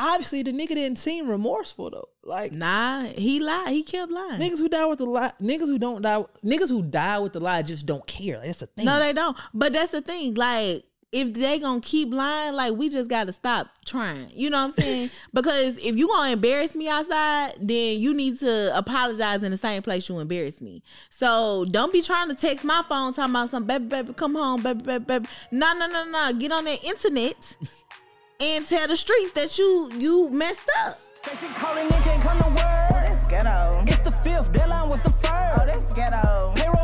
obviously the nigga didn't seem remorseful though. Like Nah, he lied. He kept lying. niggas who die with the lie, niggas who don't die, niggas who die with the lie just don't care. Like, that's the thing. No, they don't. But that's the thing. Like, if they gonna keep lying, like we just gotta stop trying. You know what I'm saying? because if you gonna embarrass me outside, then you need to apologize in the same place you embarrassed me. So don't be trying to text my phone talking about some baby, baby, come home, baby, baby, baby. No, no, no, no. Get on the internet and tell the streets that you you messed up. Say she calling in, can't come to work. Oh, that's ghetto. It's the fifth, deadline was the first. Oh, that's ghetto. Payroll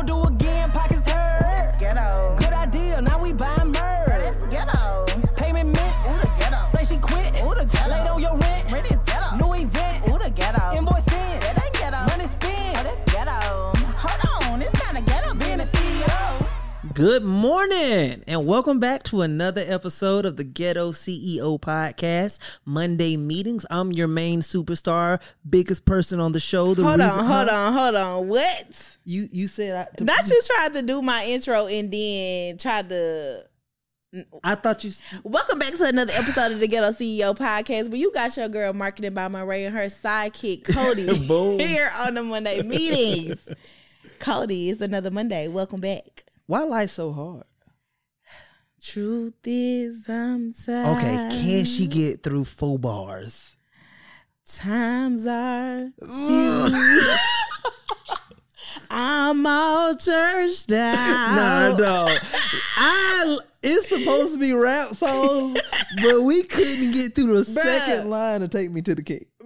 Good morning, and welcome back to another episode of the Ghetto CEO Podcast, Monday Meetings. I'm your main superstar, biggest person on the show. The Hold on, hold on, hold on. What? You you said I, to- Not you tried to do my intro and then tried to I thought you. Welcome back to another episode of the Ghetto CEO podcast where you got your girl marketing by Monrae and her sidekick Kody Boom. here on the Monday meetings. Kody, it's another Monday. Welcome back. Why life so hard? Truth is, I'm tired. Okay, can she get through four bars? Times are I'm all churched out. Nah, no. I it's supposed to be rap songs, but we couldn't get through the second line to take me to the cake.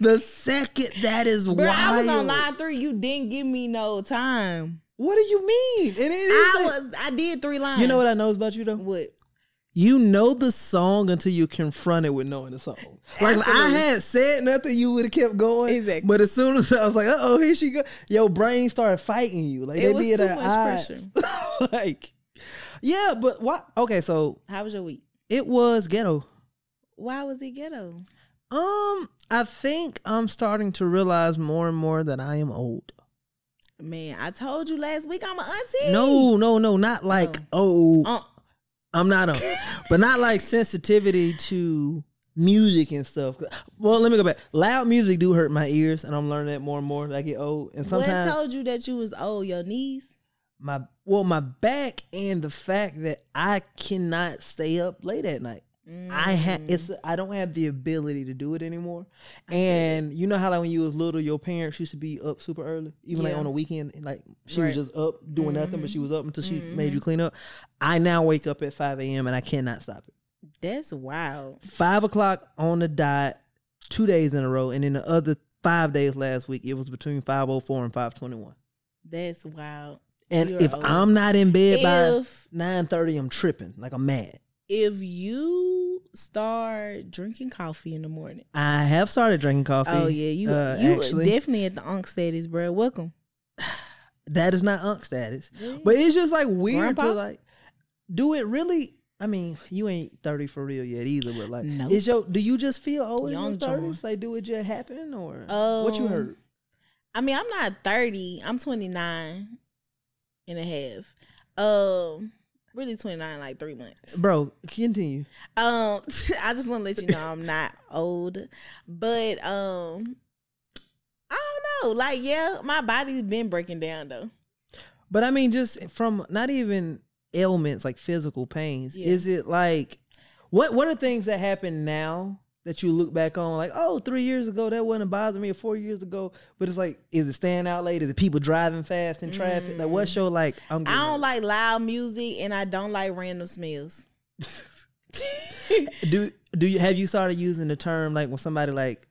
the second that is Bro, wild. I was on line three. You didn't give me no time. What do you mean? And it is I like- was. I did three lines. You know what I know about you though? What? You know the song until you confront it with knowing the song. Like I had said nothing, you would have kept going. Exactly. But as soon as I was like, "Uh oh, here she go," your brain started fighting you. Like It they was be at too much like, yeah, but what? Okay, so How was your week? it was ghetto. Why was it ghetto? Um, I think I'm starting to realize more and more that I am old. Man, I told you last week I'm an auntie. No, no, no, not like oh, Uh, I'm not a, but not like sensitivity to music and stuff. Well, let me go back. Loud music do hurt my ears, and I'm learning that more and more as I get old. And what sometimes told you that you was old? Your knees? my well, my back and the fact that I cannot stay up late at night. I have Mm. it's I don't have the ability to do it anymore. And you know how like when you was little, your parents used to be up super early, even like on the weekend. Like she Right. was just up doing nothing, but she was up until she made you clean up. I now wake up at five a.m. and I cannot stop it. That's wild. Five o'clock on the dot, two days in a row, and then the other five days last week, it was between five oh four and five twenty one. That's wild. And You're if old. I'm not in bed by nine thirty, I'm tripping like I'm mad. If you start drinking coffee in the morning. I have started drinking coffee. Oh yeah, you uh, you definitely at the unk status, bro. Welcome. that is not unk status. But it's just like weird Grandpa? to like do it really. I mean, you ain't thirty for real yet either. But like, Nope. is your do you just feel old in Young your thirties? Like, do it just happen or what you Um, heard? I mean, I'm not 30. I'm 29 and a half. Um, really 29 like three months. Bro, continue. Um, I just want to let you know I'm not old, but um, I don't know. Like, yeah, my body's been breaking down though. But I mean, just from not even ailments like physical pains. Yeah. Is it like what? What are things that happen now that you look back on like, oh, three years ago that wouldn't bother me, or four years ago? But it's like, is it staying out late? Is it people driving fast in traffic? Like, what's your like? I'm. Mm. I don't old. like loud music and I don't like random smells. Do do you have you started using the term like when somebody like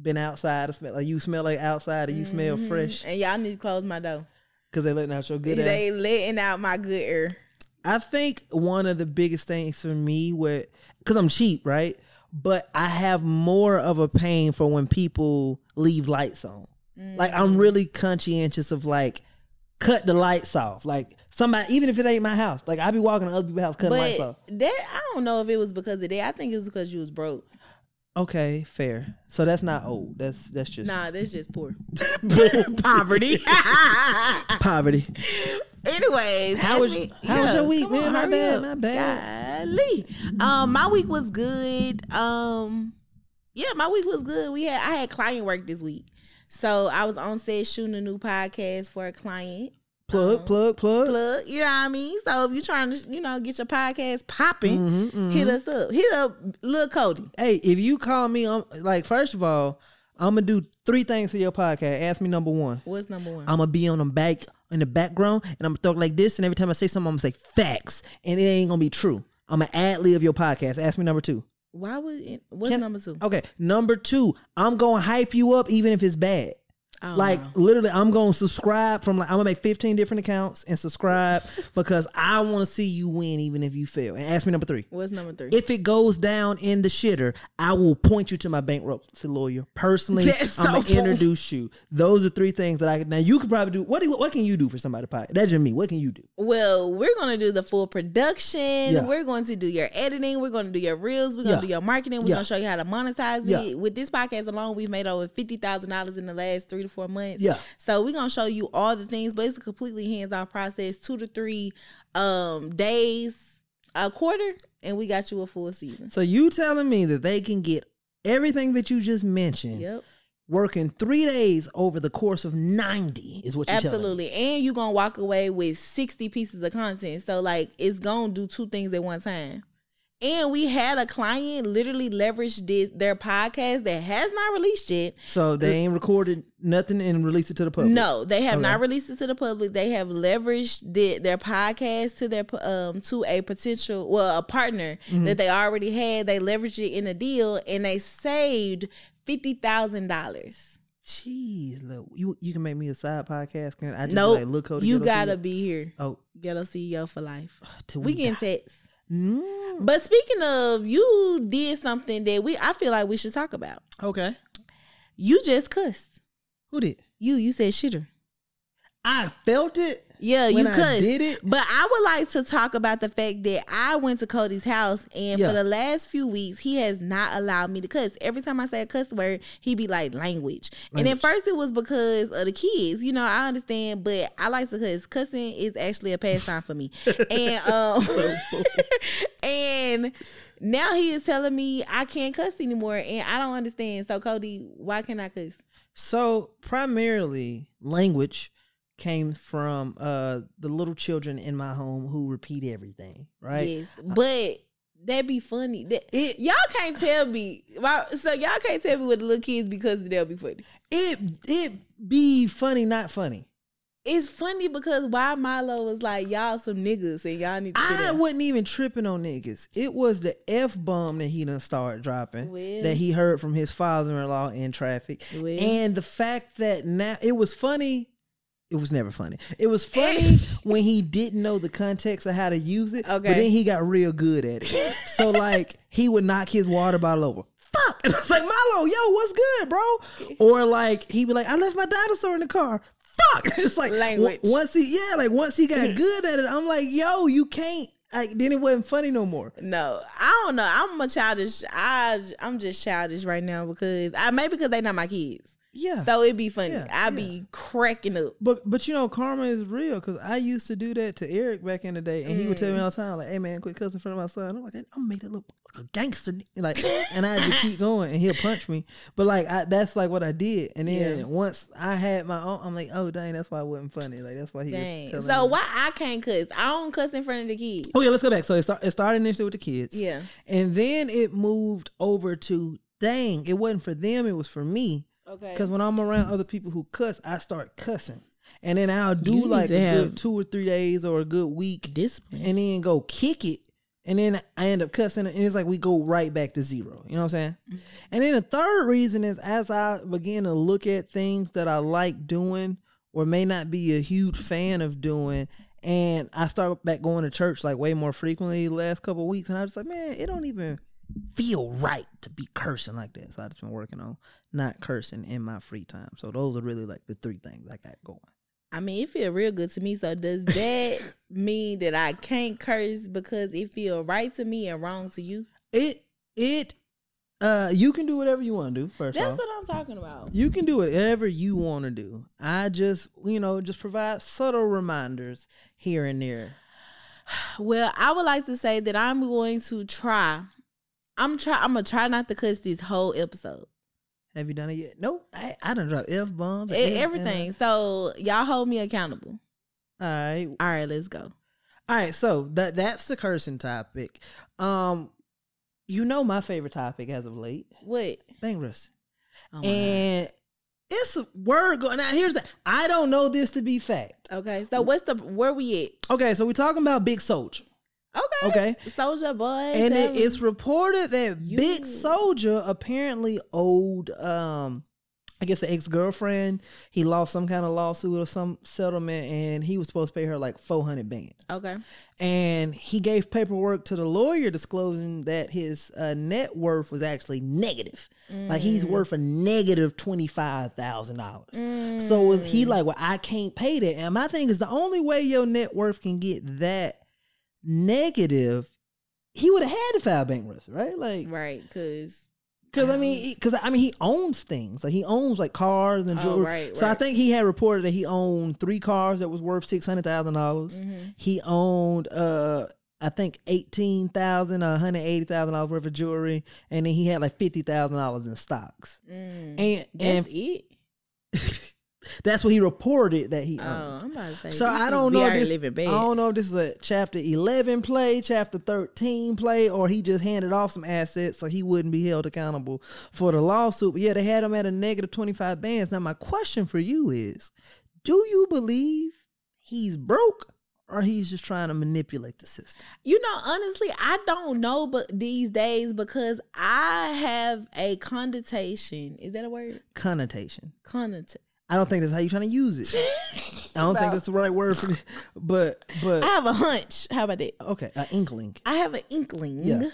been outside smell like you smell like outside or you smell Mhm. fresh And y'all need to close my door. because they letting out your good air? they letting out my good air. I think one of the biggest things for me with because I'm cheap, right? But I have more of a pain for when people leave lights on. Like Mm. I'm really conscientious of like cut the lights off. Like somebody, even if it ain't my house, like I be walking to other people's house cutting lights off. that I don't know if it was because of that. I think it was because you was broke. Okay, fair. So that's not old. That's that's just Nah, that's just poor. Poverty. poverty. Anyways, How was- me- how was your week, man? My hurry bad, up. my bad. Golly. Um, my week was good. Um, yeah, my week was good. We had I had client work this week. So I was on set shooting a new podcast for a client. Plug, plug, plug. Plug, you know what I mean? So if you're trying to, you know, get your podcast popping, Mhm, mhm. hit us up. Hit up Lil Kody. Hey, if you call me, um, like first of all, I'm gonna do three things for your podcast. Ask me number one. What's number one? I'm gonna be on the back in the background, and I'm gonna talk like this. And every time I say something, I'm gonna say facts, and it ain't gonna be true. I'm gonna ad lib your podcast. Ask me number two. Why would it, what's Can- number two? Okay, number two, I'm gonna hype you up even if it's bad. Like no. literally, I'm gonna subscribe from like I'm gonna make 15 different accounts and subscribe because I want to see you win even if you fail. And ask me number three. what's number three? If it goes down in the shitter, I will point you to my bankruptcy lawyer personally. That's I'm so gonna cool. introduce you. Those are three things that I now you could probably do. What do you, what can you do for somebody? That's just me. What can you do? Well, we're gonna do the full production. Yeah. We're going to do your editing. We're going to do your reels. We're going Yeah. to do your marketing. We're Yeah. going to show you how to monetize it. With this podcast alone, we've made over fifty thousand dollars in the last three to four months. Yeah. So we're gonna show you all the things, but it's a completely hands-on process. Two to three um days a quarter, and we got you a full season. So you telling me that they can get everything that you just mentioned Yep. working three days over the course of 90 is what you're. Absolutely. And you're gonna walk away with 60 pieces of content. So like it's gonna do two things at one time. And we had a client literally leverage this, their podcast that has not released yet. So they ain't recorded nothing and released it to the public. No, they have Okay. not released it to the public. They have leveraged the, their podcast to their um to a potential well a partner Mm-hmm. that they already had. They leveraged it in a deal and they saved fifty thousand dollars. Jeez, look, you you can make me a side podcast. Can I just Nope, like, look, Kody, you gotta CEO? be here. Oh, Ghetto CEO for life. till We we can text. Mm, But speaking of, you did something that we I feel like we should talk about. okay. You just cussed. Who did? You you said shitter. I felt it. Yeah, When you cussed. did it? But I would like to talk about the fact that I went to Kody's house and Yeah. for the last few weeks he has not allowed me to cuss. Every time I say a cuss word, he be like language. And at first it was because of the kids. You know, I understand, but I like to cuss. Cussing is actually a pastime for me. and um and now he is telling me I can't cuss anymore and I don't understand. So Kody, why can't I cuss? So primarily, language came from uh the little children in my home who repeat everything. Right? Yes. But that'd be funny. That, It y'all can't tell me. why- So y'all can't tell me what the little kids because they'll be funny. it it be funny, not funny. It's funny because why Milo was like, y'all some niggas and y'all need to I wasn't even tripping on niggas. It was the f bomb that he done started dropping Well. that he heard from his father in law in traffic, Well. and the fact that now it was funny. It was never funny. It was funny when he didn't know the context of how to use it. Okay. But then he got real good at it. so like he would knock his water bottle over. Fuck. And I was like, Milo, yo, what's good, bro? Or like he'd be like, I left my dinosaur in the car. Fuck. Just like Language. w- once he yeah, like once he got good at it, I'm like, yo, you can't like then it wasn't funny no more. No, I don't know. I'm a childish. I I'm just childish right now because I maybe because they not my kids. Yeah. So it'd be funny. Yeah, I'd yeah. be cracking up. But but you know karma is real because I used to do that to Eric back in the day, and he would tell me mm. all the time like, "Hey man, quit cussing in front of my son." I'm like, "I'm gonna make that look like a gangster," like, and I had to keep going, and he'll punch me. But like I, that's like what I did, and then Yeah. once I had my own, I'm like, "Oh dang, that's why it wasn't funny." Like that's why he Dang. was So me. why I can't cuss? I don't cuss in front of the kids. Okay, let's go back. So it, start, it started initially with the kids, Yeah. and then it moved over to dang, it wasn't for them, it was for me. Okay. Because when I'm around other people who cuss, I start cussing. And then I'll do need like a good two or three days or a good week discipline. and then go kick it. And then I end up cussing and it's like we go right back to zero. You know what I'm saying? Mm-hmm. And then the third reason is as I begin to look at things that I like doing or may not be a huge fan of doing. And I start back going to church like way more frequently the last couple of weeks. And I was like, man, it don't even feel right to be cursing like that. So I just been working on not cursing in my free time. So those are really like the three things I got going. I mean, it feel real good to me. So does that mean that I can't curse because it feel right to me and wrong to you? It it uh you can do whatever you want to do first That's off. what I'm talking about. You can do whatever you want to do. I just, you know, just provide subtle reminders here and there. Well, I would like to say that I'm going to try. I'm try. I'm gonna try not to cuss this whole episode. Have you done it yet? No, I, I done dropped f bombs. Everything. So y'all hold me accountable. All right, All right, let's go. all right. So that that's the cursing topic. Um, you know my favorite topic as of late, What? bankruptcy, Oh my God. and it's a word going. Now here's the. I don't know this to be fact. Okay, so what's the where we at? Okay, so we're talking about Big Soulja. Okay, Okay. Soulja boy, and it, it's reported that You- Big Soulja apparently owed, um, I guess, the ex girlfriend. He lost some kind of lawsuit or some settlement, and he was supposed to pay her like four hundred bands. okay. And he gave paperwork to the lawyer disclosing that his uh, net worth was actually negative. Like he's Mm. worth a negative twenty five thousand dollars. So was he Mm. like, well, I can't pay that. And my thing is, the only way your net worth can get that negative, he would have had to file bankruptcy, right? Like, right, because because I mean, because I mean, he owns things. Like he owns like cars and Oh, jewelry. right, so I think he had reported that he owned three cars that was worth six hundred thousand dollars. Mm-hmm. He owned, uh, I think eighteen thousand, one hundred eighty thousand dollars worth of jewelry, and then he had like fifty thousand dollars in stocks. And Mm. that's and it. that's what he reported that he Oh. I'm about to say. So I don't know. If this. I don't know if this is a chapter eleven play, chapter thirteen play, or he just handed off some assets so he wouldn't be held accountable for the lawsuit. But yeah, they had him at a negative twenty five bands. Now my question for you is: Do you believe he's broke, or he's just trying to manipulate the system? You know, honestly, I don't know, but these days because I have a connotation. Is that a word? Connotation. Connotation. I don't think that's how you're trying to use it. I don't think that's the right word for it. But but I have a hunch. How about that? okay, an inkling. I have an inkling Yeah.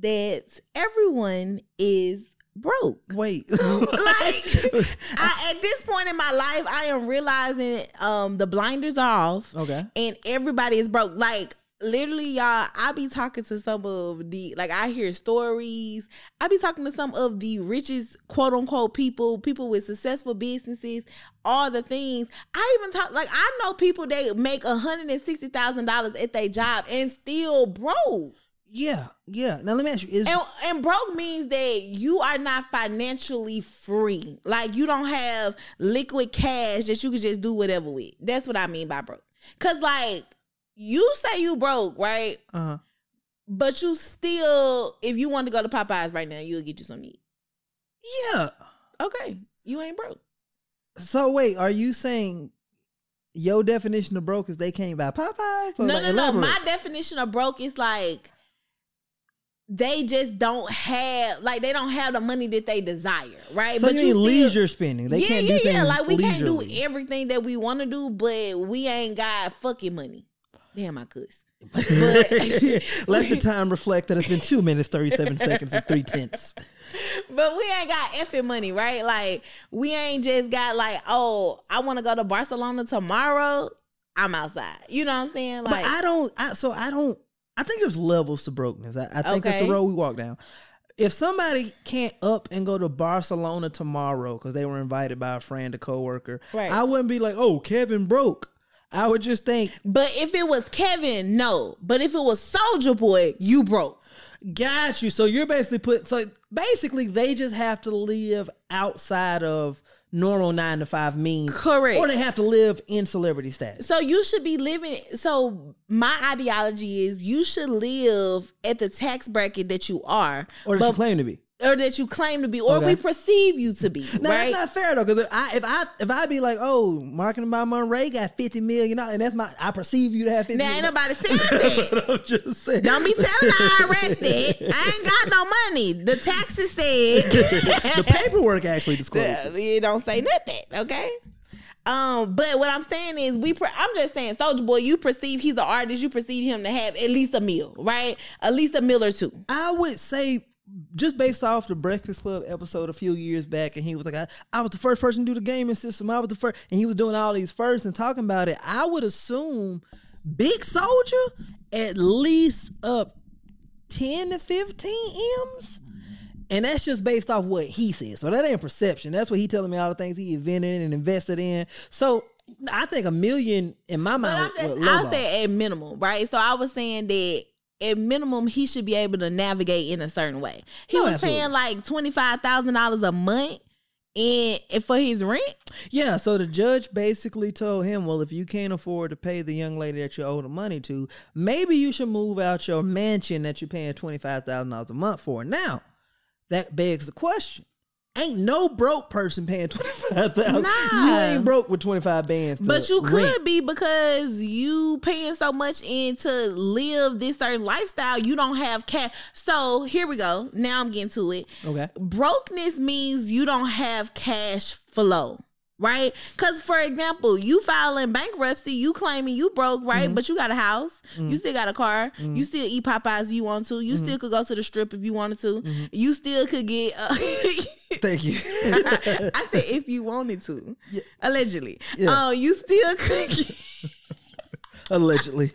that everyone is broke. Wait, like I, at this point in my life, I am realizing um the blinders are off. okay. and everybody is broke. Like literally, y'all, I be talking to some of the like I hear stories. I be talking to some of the richest quote unquote people, people with successful businesses, all the things. I even talk like I know people that make a hundred and sixty thousand dollars at their job and still broke. Yeah, yeah. Now let me ask you: Is And, and broke means that you are not financially free. Like you don't have liquid cash that you can just do whatever with. That's what I mean by broke. Cause like you say you broke, right? Uh-huh. But you still, if you want to go to Popeyes right now, you'll get you some meat. yeah. Okay, you ain't broke. So wait, are you saying your definition of broke is they can't buy Popeyes? No, like, no, no. My definition of broke is like they just don't have, like they don't have the money that they desire, right? So you mean still- leisure spending? They yeah, can't yeah, do things yeah. Like we can't do everything that we want to do, but we ain't got fucking money. Damn, I cuss. Let the time reflect that it's been two minutes, thirty-seven seconds, and three tenths. But we ain't got effing money, right? Like we ain't just got like, oh, I want to go to Barcelona tomorrow. I'm outside. You know what I'm saying? Like, but I don't. I, so I don't. I think there's levels to brokenness. I, I think Okay. the road we walk down. If somebody can't up and go to Barcelona tomorrow because they were invited by a friend, a coworker, Right. I wouldn't be like, "Oh, Kevin broke." I would just think, but if it was Kevin, no. But if it was Soulja Boy, you broke. Got you. So you're basically put. So basically, they just have to live outside of normal nine to five means, Correct. Or they have to live in celebrity status. So you should be living. So my ideology is you should live at the tax bracket that you are, Or but- she claim to be? Or that you claim to be, or Okay. we perceive you to be. Now right? that's not fair though, because I if I if I be like, oh, marketing by Monrae got fifty million, dollars, and that's my I perceive you to have fifty. now ain't nobody said that. I'm just saying. Don't be telling IRS that. I ain't got no money. The taxes said. the paperwork actually discloses. it don't say nothing. Okay. Um, but what I'm saying is, we. Pre- I'm just saying, Soulja Boy, you perceive he's an artist. You perceive him to have at least a meal, right? At least a meal or two. I would say just based off the Breakfast Club episode a few years back, and he was like, I, I was the first person to do the gaming system. I was the first, and he was doing all these first and talking about it. I would assume Big Soulja at least up 10 to 15 M's. And that's just based off what he says. So that ain't perception. That's what he telling me all the things he invented and invested in. So I think a million in my mind. I'm was just, I lowball. said at minimum, right? So I was saying that at minimum he should be able to navigate in a certain way. He No, was absolutely. paying like twenty five thousand dollars a month and for his rent. Yeah, so the judge basically told him, well, if you can't afford to pay the young lady that you owe the money to, maybe you should move out your mansion that you're paying $25,000 a month for. Now, that begs the question. Ain't no broke person paying twenty five thousand. Nah. You ain't broke with twenty five bands. But you rent. could be because you paying so much in to live this certain lifestyle, you don't have cash. So here we go. Now I'm getting to it. Okay. Brokenness means you don't have cash flow. Right? Because, for example, you filing bankruptcy, you claiming you broke, right? Mm-hmm. But you got a house, you still got a car, you still eat Popeyes if you want to, Mm-hmm. you still could go to the strip if you wanted to, you still could get. Uh, Thank you. I said if you wanted to, allegedly. Yeah. Oh, you still could. Get, Allegedly.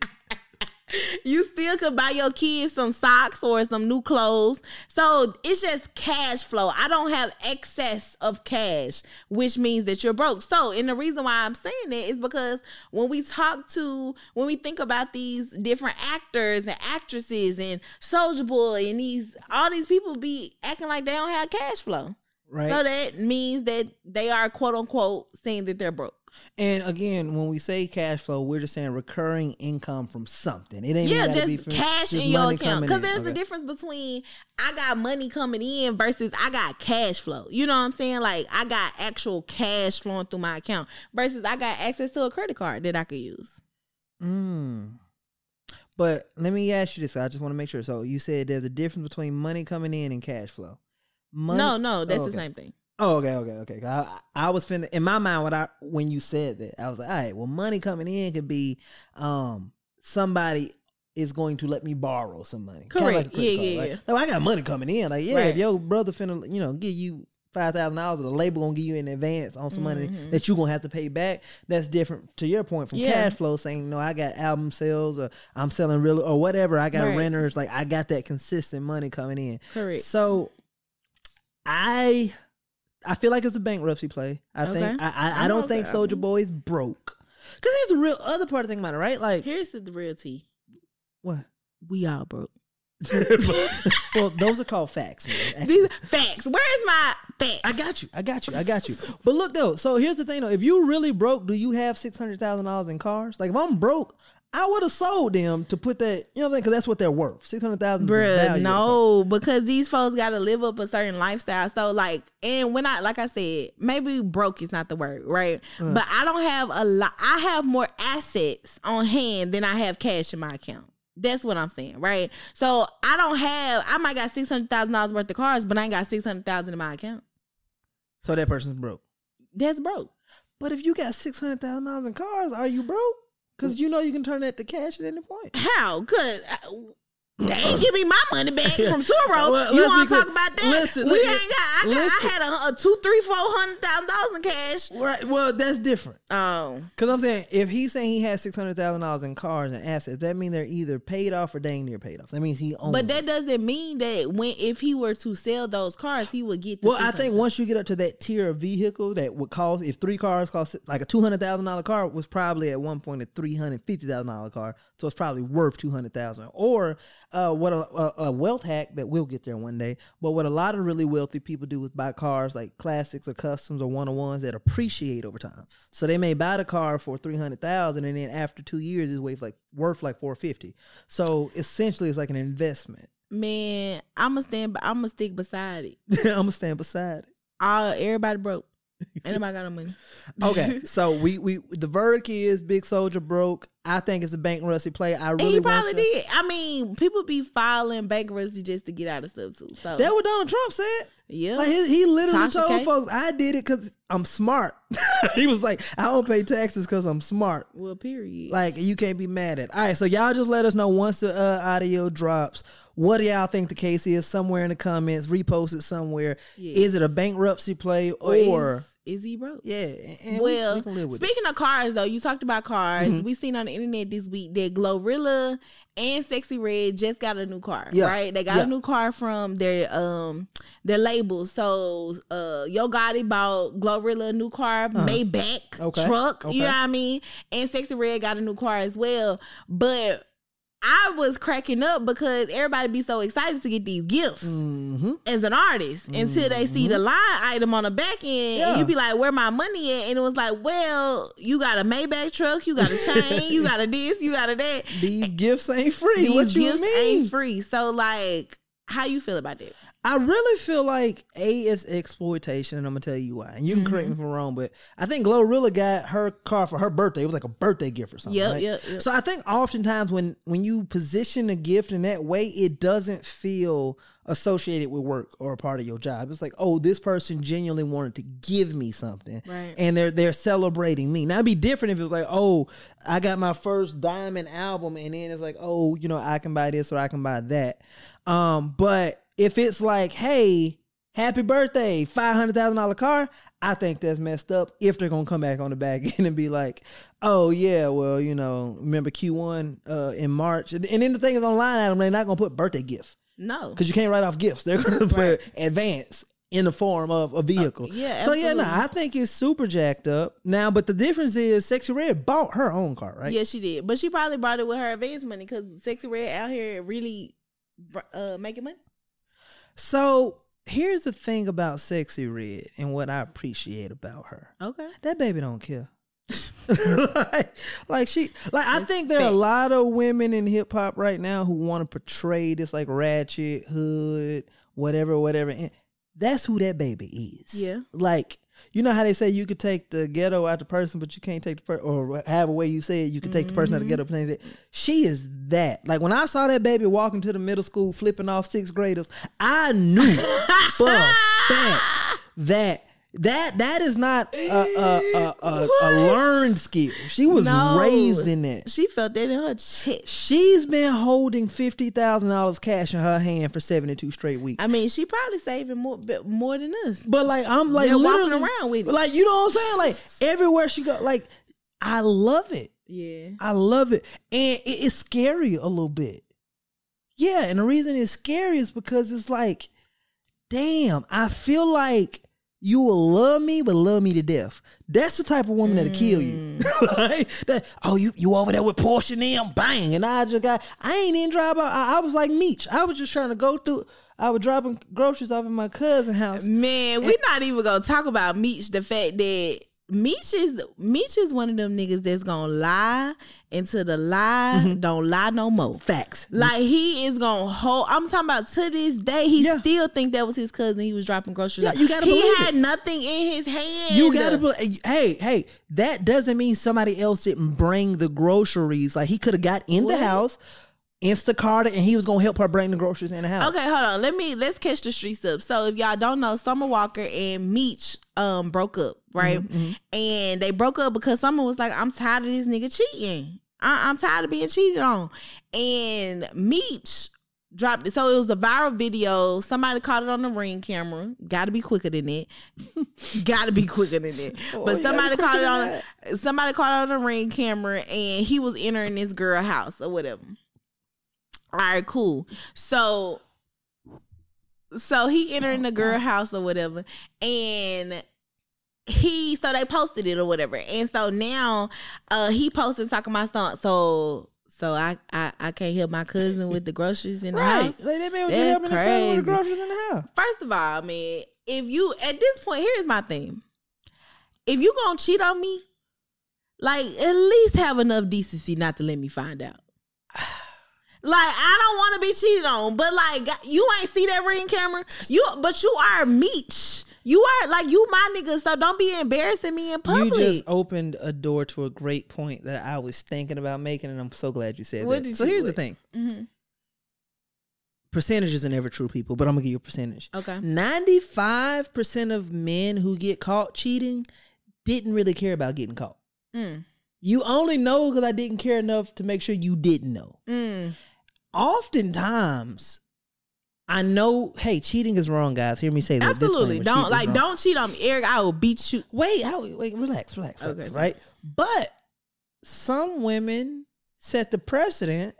You still could buy your kids some socks or some new clothes. So it's just cash flow. I don't have excess of cash, which means that you're broke. So, and the reason why I'm saying that is because when we talk to, when we think about these different actors and actresses and Soulja Boy and these, all these people be acting like they don't have cash flow. Right. So that means that they are quote unquote saying that they're broke. And again, when we say cash flow, we're just saying recurring income from something. It ain't Yeah, even gotta be just from- cash just in your account. Because there's Okay. a difference between I got money coming in versus I got cash flow. You know what I'm saying? Like I got actual cash flowing through my account versus I got access to a credit card that I could use. Mm. But let me ask you this. I just want to make sure. So you said there's a difference between money coming in and cash flow. Money, No, no, that's Oh, the same thing. Oh, okay, okay, okay. I, I was finna in my mind when I when you said that I was like, all right, well, money coming in could be um somebody is going to let me borrow some money. Correct. credit Yeah, card, yeah, right? yeah. Like, I got money coming in. Like, yeah, Right. if your brother finna, you know, give you five thousand dollars, the label gonna give you in advance on some money Mhm. that you gonna have to pay back. That's different to your point from Yeah. cash flow, saying, no, I got album sales or I'm selling real or whatever. I got Right. renters. Like, I got that consistent money coming in. Correct. So I I feel like it's a bankruptcy play. I Okay. think I I, I don't okay. think Soulja Boy is broke. Cause here's the real other part of the thing about it, right? Like Here's the real tea. what? We all broke. well, those are called facts. Man. These facts. Where's my facts? I got you. I got you. I got you. But look though, so here's the thing though. If you really broke, do you have six hundred thousand dollars in cars? Like if I'm broke, I would have sold them to put that. You know what I'm saying? Because that's what they're worth. Six hundred thousand. Bruh, no, because these folks got to live up a certain lifestyle. So, like, and when I, like I said, maybe broke is not the word, right? Mm. But I don't have a lot. I have more assets on hand than I have cash in my account. That's what I'm saying, right? So I don't have. I might got six hundred thousand dollars worth of cars, but I ain't got six hundred thousand in my account. So that person's broke. That's broke. But if you got six hundred thousand dollars in cars, are you broke? Because you know you can turn that to cash at any point. How? Cause uh, they ain't give me my money back from Turo. Well, you want to talk about that? Listen, we listen, ain't got. I, got. I had a, a two, three, four hundred thousand dollars in cash. Right. Well, that's different. Oh, Because I'm saying if he's saying he has six hundred thousand dollars in cars and assets, that means they're either paid off or dang near paid off. That means he owns. but it. that doesn't mean that when if he were to sell those cars, he would get. The Well, I think once you get up to that tier of vehicle that would cost, if three cars cost like a two hundred thousand dollar car was probably at one point a three hundred fifty thousand dollar car, so it's probably worth two hundred thousand. Or uh, what a, a, a wealth hack that we'll get there one day. But what a lot of really wealthy people do is buy cars like classics or customs or one on ones that appreciate over time. So they may buy the car for three hundred thousand, and then after two years, it's worth like worth like four fifty. So essentially, it's like an investment. man, I'm gonna stand. I'm gonna stick beside it. I'm gonna stand beside it. All everybody broke. Ain't nobody got no money. Okay, so we we the verdict is Big Soulja broke. I think it's a bankruptcy play. I And really he probably to- did. I mean, people be filing bankruptcy just to get out of stuff too. So That what Donald Trump said. yeah, Like he, he literally Tasha told K? folks, "I did it because I'm smart." he was like, "I don't pay taxes because I'm smart." well, period. Like you can't be mad at. All right, so y'all just let us know once the uh, audio drops. What do y'all think the case is? Somewhere in the comments, repost it somewhere. Yeah. Is it a bankruptcy play or, or, is, is he broke? yeah? we- well, we, live with it. Mm-hmm. speaking of cars, though, you talked about cars. We seen on the internet this week that Glorilla and Sexyy Red just got a new car. Yeah. Right? They got Yeah. a new car from their um their label. So uh Yo Gotti bought Glorilla a new car, Maybach Uh-huh. Okay, truck. okay. You know what I mean? And Sexyy Red got a new car as well. But I was cracking up because everybody be so excited to get these gifts Mm-hmm. as an artist until they see the line item on the back end Yeah. and you be like, where my money at? And it was like, well, you got a Maybach truck, you got a chain, you got a this, you got a that. These gifts ain't free. These what you gifts mean? ain't free. So like, how you feel about that? I really feel like A is exploitation, and I'm gonna tell you why. And you can correct me Mm-hmm. if I'm wrong, but I think Glorilla got her car for her birthday. It was like a birthday gift or something. Yep, right? yep, yep. So I think oftentimes when when you position a gift in that way, it doesn't feel associated with work or a part of your job. It's like, oh, this person genuinely wanted to give me something, Right. and they're they're celebrating me. Now it'd be different if it was like, oh, I got my first diamond album, and then it's like, oh, you know, I can buy this or I can buy that. Um, but if it's like, hey, happy birthday, five hundred thousand dollar car, I think that's messed up. If they're gonna come back on the back end and be like, oh yeah, well, you know, remember Q one uh, in March, and, and then the thing is on line item, they're not gonna put birthday gift No. because you can't write off gifts. They're gonna put advance in the form of a vehicle. yeah, So yeah, no. I think it's super jacked up now. But the difference is, Sexyy Red bought her own car, right? Yeah, she did. But she probably bought it with her advance money because Sexyy Red out here really uh, making money. So here's the thing about Sexyy Red and what I appreciate about her. Okay. That baby don't care. like, like she like I think there are a lot of women in hip hop right now who want to portray this like ratchet hood, whatever, whatever. And that's who that baby is. Yeah. Like you know how they say you could take the ghetto out the person, but you can't take the person, or however way you say it, you could take the person out the ghetto. Mm-hmm. but can't She is that. Like when I saw that baby walking to the middle school, flipping off sixth graders, I knew for a fact that that that is not a, a, a, a, learned skill. She was No. raised in that. She felt that in her chest. She's been holding fifty thousand dollars cash in her hand for seventy two straight weeks. I mean, she probably saving more more than us. But like I'm like They're walking around with it. Like you know what I'm saying? Like everywhere she go, like I love it. Yeah. I love it. And it, it's scary a little bit. Yeah, and the reason it's scary is because it's like, damn, I feel like you will love me, but love me to death. That's the type of woman that'll kill you. Mm. right? That, oh, you you over there with Porsche and bang. And I just got I ain't even drive. I, I was like Meech. I was just trying to go through I was dropping groceries off in my cousin's house. Man, we're not even gonna talk about Meech. The fact that Meech is Meech is one of them niggas that's gonna lie until the lie mm-hmm. don't lie no more. Facts. Mm-hmm. Like he is gonna hold. I'm talking about to this day. He Yeah. still think that was his cousin. He was dropping groceries. Yeah, you gotta He believe had it. nothing in his hand. You gotta believe. Hey, hey, that doesn't mean somebody else didn't bring the groceries. Like he could have got in What? the house, Instacart it, and he was gonna help her bring the groceries in the house. Okay, hold on. Let me let's catch the streets up. So if y'all don't know, Summer Walker and Meech um broke up, right? Mm-hmm, And they broke up because Summer was like, "I'm tired of this nigga cheating. I- I'm tired of being cheated on." And Meech dropped it. So it was a viral video. Somebody caught it on the ring camera. Got to be quicker than it. Got to be quicker than it. Oh, but somebody caught it on somebody caught it on the ring camera, and he was entering this girl house or whatever. All right, cool. So so he entered in the girl house or whatever, and he so they posted it or whatever, and so now uh he posted talking about something. So so I I I can't help my cousin with the groceries in the Right. house. Like they be able to That's help me to find with the groceries in the house. First of all, man, if you at this point, here's my thing. If you gonna cheat on me, like at least have enough decency not to let me find out. Like I don't want to be cheated on, but like you ain't see that ring camera. You, but you are Meech. You are like you my nigga, so don't be embarrassing me in public. You just opened a door to a great point that I was thinking about making, and I'm so glad you said What that. So here's the thing: Mhm. percentages are never true, people. But I'm gonna give you a percentage. Okay. Ninety-five percent of men who get caught cheating didn't really care about getting caught. Mm. You only know because I didn't care enough to make sure you didn't know. Mm. Oftentimes, I know, hey, cheating is wrong, guys. Hear me say that. Absolutely. Don't like don't cheat on me, Eric. I will beat you. Wait, how, wait, relax, relax, Okay, relax, right? But some women set the precedent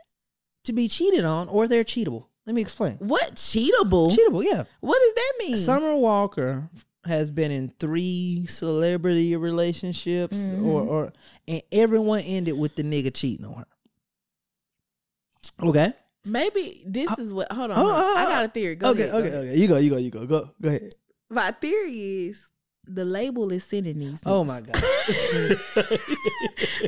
to be cheated on or they're cheatable. Let me explain. What cheatable? Cheatable, yeah. What does that mean? Summer Walker, has been in three celebrity relationships, Mm-hmm. or or and everyone ended with the nigga cheating on her. Okay. Maybe this is what. Hold on, oh, on. on, I oh, got a theory. Go okay. ahead, go okay. ahead. Okay. You go. You go. You go. Go. Go ahead. My theory is the label is sending these. Oh my god.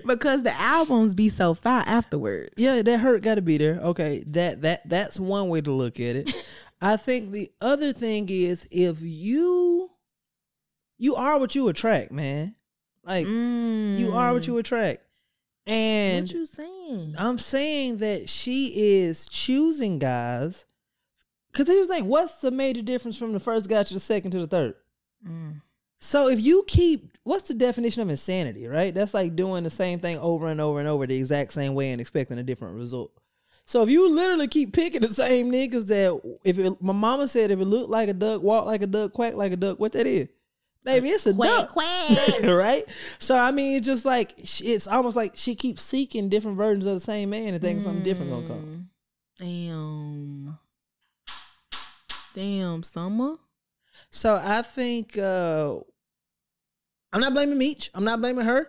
because the albums be so fire afterwards. Yeah, that hurt got to be there. Okay, that that that's one way to look at it. I think the other thing is if you you are what you attract, man. Like you are what you mm. attract. And what you saying? I'm saying that she is choosing guys. Cause here's the thing, what's the major difference from the first guy to the second to the third? Mm. So if you keep what's the definition of insanity, right? That's like doing the same thing over and over and over the exact same way and expecting a different result. So if you literally keep picking the same niggas that if it, my mama said if it looked like a duck, walk like a duck, quack like a duck, what that is? Baby, it's a Quack duck. quack. right? So I mean, it's just like it's almost like she keeps seeking different versions of the same man and thinking something different gonna come. Damn. Damn, summer. So I think uh I'm not blaming Meech. I'm not blaming her.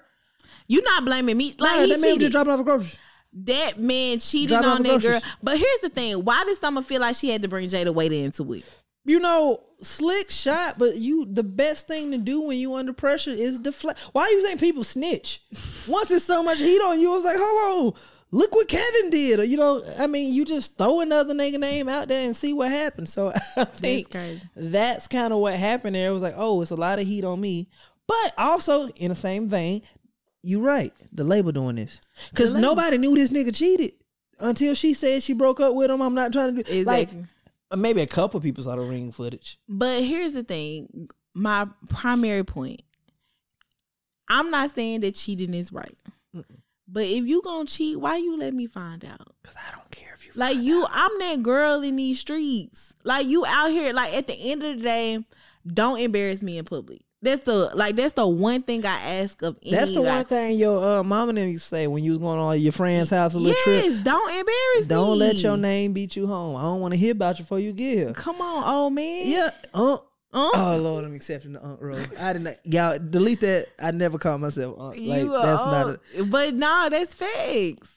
You're not blaming me. Like Nah, he that man cheated. just dropping off a grocery. that man cheated off on that girl. But here's the thing: why did Summer feel like she had to bring Jayda Wayda into it? You know, slick shot, but you the best thing to do when you under pressure is deflect. Why you think people snitch? Once there's so much heat on you, it's like, hello, look what Kevin did. Or, you know, I mean, you just throw another nigga name out there and see what happens. So I think that's kind of what happened there. It was like, oh, it's a lot of heat on me. But also, in the same vein, you're right. The label doing this. Because nobody knew this nigga cheated until she said she broke up with him. I'm not trying to do like Exactly. uh, maybe a couple people saw the ring footage. But here's the thing: my primary point. I'm not saying that cheating is right, but if you gonna cheat, why you let me find out? Cause I don't care if you Like you, I'm that girl in these streets. Like you out here. Like at the end of the day, don't embarrass me in public. That's the like. That's the one thing I ask of. Any That's the guy. one thing your uh, mama and them used to say when you was going on your friend's house a little Yes, trip. don't embarrass me. Don't let your name beat you home. I don't want to hear about you before you get here. Come on, old man. Yeah. Uh, Uh, oh Lord, I'm accepting the unk role. I didn't. Y'all delete that. I never called myself unk. Like you that's are not. A, But no, that's facts.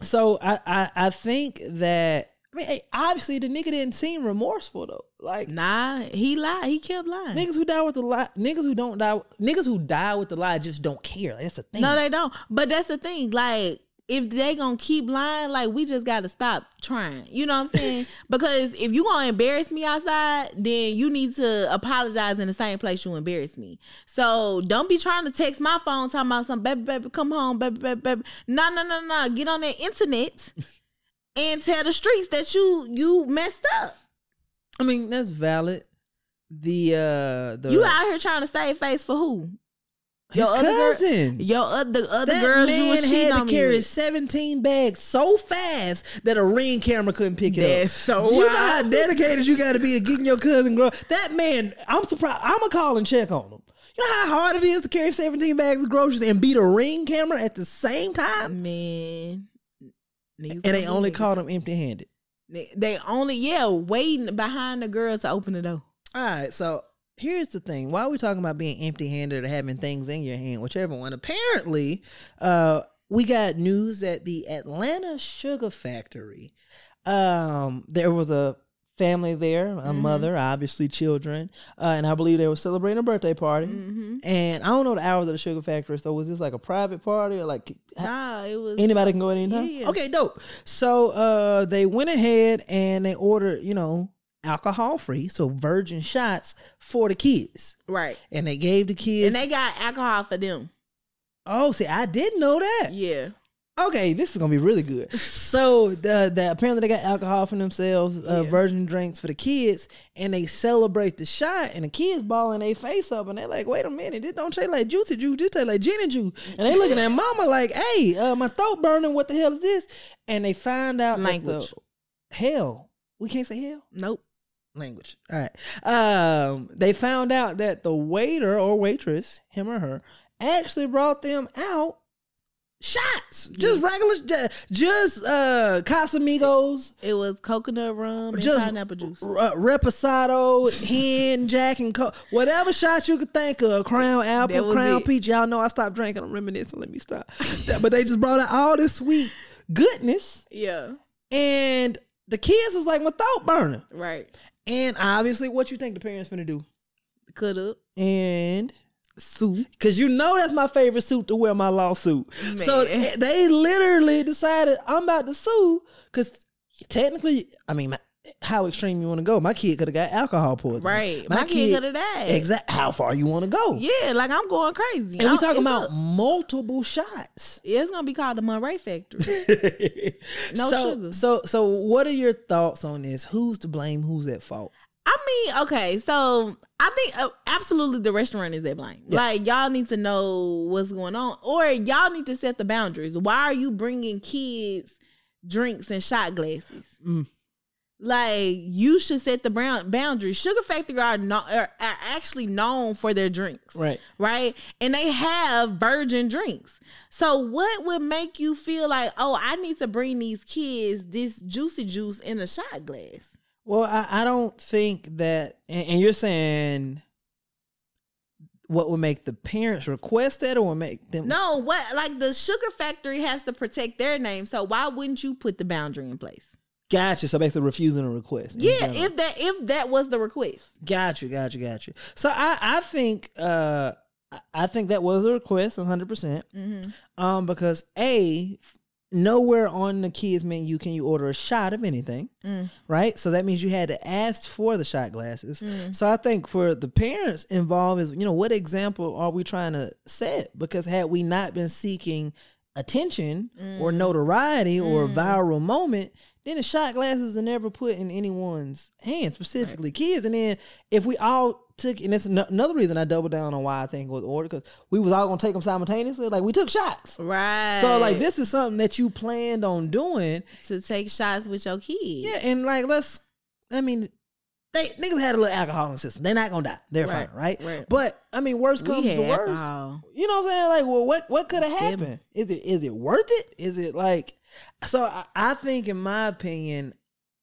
so I, I I think that. I mean, hey, obviously the nigga didn't seem remorseful though. Like Nah, he lied. He kept lying. niggas who die with the lie, niggas who don't die, niggas who die with the lie just don't care. Like, that's the thing. No, they don't. But that's the thing. Like, if they gonna keep lying, like we just gotta stop trying. You know what I'm saying? because if you gonna embarrass me outside, then you need to apologize in the same place you embarrassed me. So don't be trying to text my phone talking about some baby, baby, come home, baby, baby, baby. No, no, no, no. Get on that internet and tell the streets that you you messed up. I mean that's valid. The uh the You out here trying to save face for who? his your other girl- cousin. Your other other that girls you man was cheating had to carry with. 17 bags so fast that a ring camera couldn't pick it That's up. so you know how dedicated you got to be to getting your cousin grow. That man, I'm surprised. I'm gonna call and check on him. You know how hard it is to carry 17 bags of groceries and beat a ring camera at the same time, Man. Niggas and they only do caught him empty-handed. They, they only yeah waiting behind the girl to open the door. All right, so here's the thing. Why are we talking about being empty handed or having things in your hand, whichever one? Apparently, uh, we got news that the Atlanta Sugar Factory, um, there was a family there, a Mm-hmm. mother, obviously children, uh, and I believe they were celebrating a birthday party. Mm-hmm. And I don't know the hours of the Sugar Factory, so was this like a private party or like Nah, it was Anybody can go at any time. Yeah. Okay, dope. So uh they went ahead and they ordered, you know, alcohol free, so virgin shots for the kids. right, And they gave the kids and they got alcohol for them. Oh, see, I didn't know that. Yeah, Okay, this is gonna be really good. So the, the apparently they got alcohol for themselves, uh, Yeah. virgin drinks for the kids, and they celebrate the shot, and the kids balling their face up, and they're like, "Wait a minute, this don't taste like juicy juice, this taste like gin and juice." And they looking at mama like, "Hey, uh, my throat burning. What the hell is this?" And they find out Language. the hell we can't say hell nope. language. All right. Um, they found out that the waiter or waitress, him or her, actually brought them out shots, just regular, just uh, Casamigos, It was coconut rum and just pineapple juice. uh, Reposado, Hen, Jack, and Co- whatever shots you could think of. Crown Apple, Crown it. Peach. Y'all know I stopped drinking. I'm reminiscing. Let me stop. but they just brought out all this sweet goodness, Yeah, and the kids was like my throat burning. right. And obviously, what you think the parents gonna do? Cut up. And Soup. Cause you know that's my favorite suit to wear my lawsuit. So Man. th- they literally decided I'm about to sue. Cause technically, I mean, my, how extreme you want to go? My kid could have got alcohol poisoning. Right. My, kid could have died. Exact. How far you want to go? Yeah, like I'm going crazy. And we talking about a- multiple shots. it's gonna be called the Monterey Factory. No so, sugar. So, so what are your thoughts on this? Who's to blame? Who's at fault? I mean, okay, so I think uh, absolutely the restaurant is at blame. Yeah. Like y'all need to know what's going on, or y'all need to set the boundaries. Why are you bringing kids drinks and shot glasses? Mm. Like you should set the brown boundaries. Sugar Factory are not are, are actually known for their drinks, Right. right? And they have virgin drinks. So what would make you feel like, oh, I need to bring these kids this juicy juice in a shot glass? Well, I, I don't think that, and, and you're saying what would make the parents request that or make them? No, what like the sugar factory has to protect their name. So why wouldn't you put the boundary in place? Gotcha. So basically refusing a request. Yeah, if that if that was the request. Gotcha, gotcha, gotcha. So I, I think uh I- think that was a request, hundred percent. Mm-hmm. Um, because A, nowhere on the kids menu can you order a shot of anything. Mm. Right? So that means you had to ask for the shot glasses. Mm. So I think for the parents involved is, you know, what example are we trying to set? Because had we not been seeking attention or Mm. notoriety or a viral moment, then the shot glasses are never put in anyone's hands, specifically kids. And then if we all took, and that's ano- another reason I doubled down on why I think it was ordered, because we was all gonna take them simultaneously. Like we took shots. Right. So like this is something that you planned on doing. to take shots with your kids. Yeah, and like let's I mean they niggas had a little alcohol in the system. They're not gonna die. They're Right, fine, right? right. But I mean worst comes to worst. alcohol. You know what I'm saying? Like, well, what what could have happened? Is it is it worth it? Is it like so I, I think in my opinion,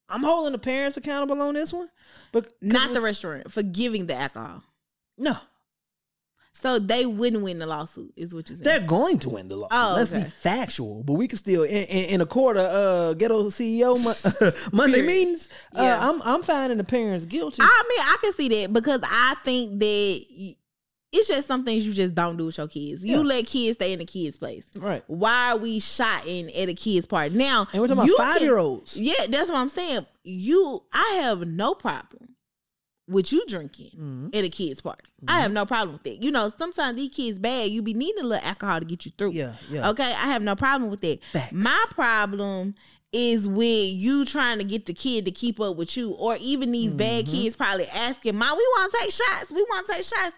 I'm holding the parents accountable on this one. but Not the restaurant for giving the alcohol. No. So they wouldn't win the lawsuit, is what you're saying. They're going to win the lawsuit. Oh, Let's be factual, but we can still in, in, in a quarter uh ghetto CEO Mon- Monday meetings. Uh, Yeah. I'm I'm finding the parents guilty. I mean, I can see that because I think that it's just some things you just don't do with your kids. You Yeah. let kids stay in the kids' place. right. Why are we shotting at a kid's party? Now, And we're talking about five year olds. Yeah, that's what I'm saying. You, I have no problem with you drinking Mhm. at a kid's party. I have no problem with that. You know, sometimes these kids bad. You be needing a little alcohol to get you through. Yeah, yeah. Okay, I have no problem with that. Facts. My problem is with you trying to get the kid to keep up with you, or even these bad Mm-hmm. kids probably asking, "Mom, we want to take shots. We want to take shots."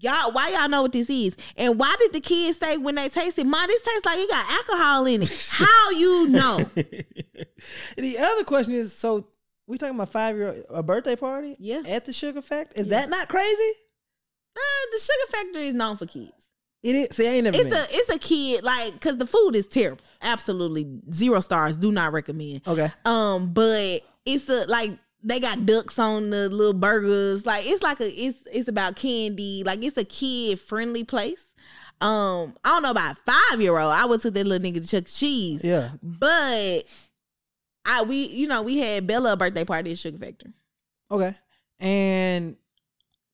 Y'all, why y'all know what this is? And why did the kids say when they tasted, "Mom, this tastes like you got alcohol in it"? How you know? The other question is, so we talking about five year a birthday party? Yeah. At the Sugar Factory? Is Yeah. that not crazy? Uh, the Sugar Factory is known for kids. It is. See, I ain't never It's been. a it's a kid like because the food is terrible. Absolutely zero stars. Do not recommend. okay. Um, but it's a like they got ducks on the little burgers. Like it's like a it's it's about candy. Like it's a kid friendly place. Um, I don't know about five year old. I would took that little nigga to Chuck E. Cheese. Yeah. But I we you know we had Bella a birthday party at Sugar Factory. Okay. And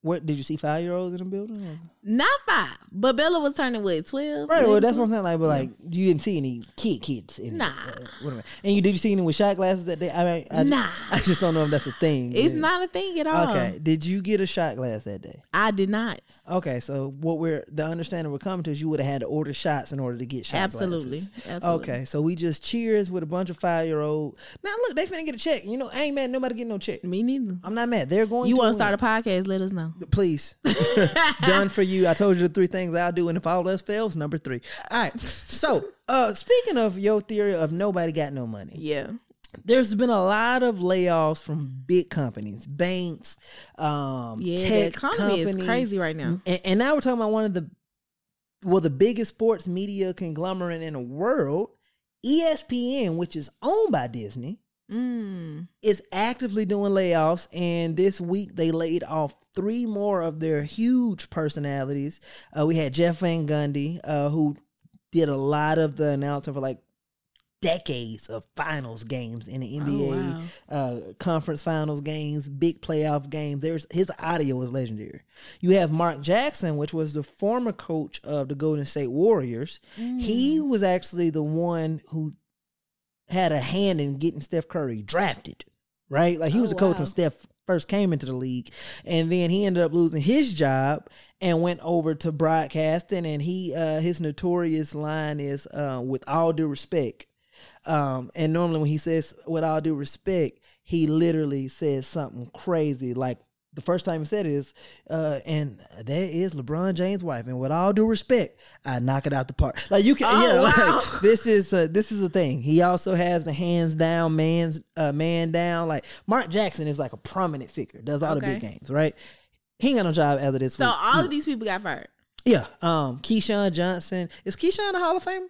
what did you see five year olds in the building? or- Not five, but Bella was turning what twelve. Right. Well, that's what I'm saying. Like, but like, you didn't see any kid kids. In Nah. Uh, whatever. And you did you see any with shot glasses that day? I mean, I, Nah. I just don't know if that's a thing. It's not a thing at all. Okay. Did you get a shot glass that day? I did not. Okay, so what we're the understanding we're coming to is you would have had to order shots in order to get shot Absolutely. glasses. Absolutely. Okay, so we just cheers with a bunch of five year old. Now look, they finna get a check. You know, I ain't mad. Nobody getting no check. Me neither. I'm not mad. They're going. You want to start a podcast? Let us know. Please, done for you. I told you the three things I'll do, and if all else fails, number three. All right. So, uh, speaking of your theory of nobody got no money, Yeah. there's been a lot of layoffs from big companies, banks, um, Yeah, tech economy is companies. crazy right now. And, and now we're talking about one of the well, the biggest sports media conglomerate in the world, ESPN, which is owned by Disney, Mm. is actively doing layoffs. And this week they laid off three more of their huge personalities. Uh, we had Jeff Van Gundy, uh, who did a lot of the announcement for like decades of finals games in the NBA wow. uh, conference finals games, big playoff games. There's his audio is legendary. You have Mark Jackson, which was the former coach of the Golden State Warriors. He Mm. was actually the one who had a hand in getting Steph Curry drafted, right? Like he was Oh, the coach wow. when Steph first came into the league, and then he ended up losing his job and went over to broadcasting. And he uh, his notorious line is, uh, "With all due respect." Um, and normally when he says with all due respect, he literally says something crazy. Like the first time he said it is, uh, and there is LeBron James' wife. And with all due respect, I knock it out the park. Like you can, Oh, know, wow. like, this is a, this is a thing. He also has the hands down, man's uh, man down. Like Mark Jackson is like a prominent figure. Does all the big games, right? He ain't got no job after this. So week. all of these people got fired. Yeah. Um, Keyshawn Johnson. Is Keyshawn a Hall of Famer?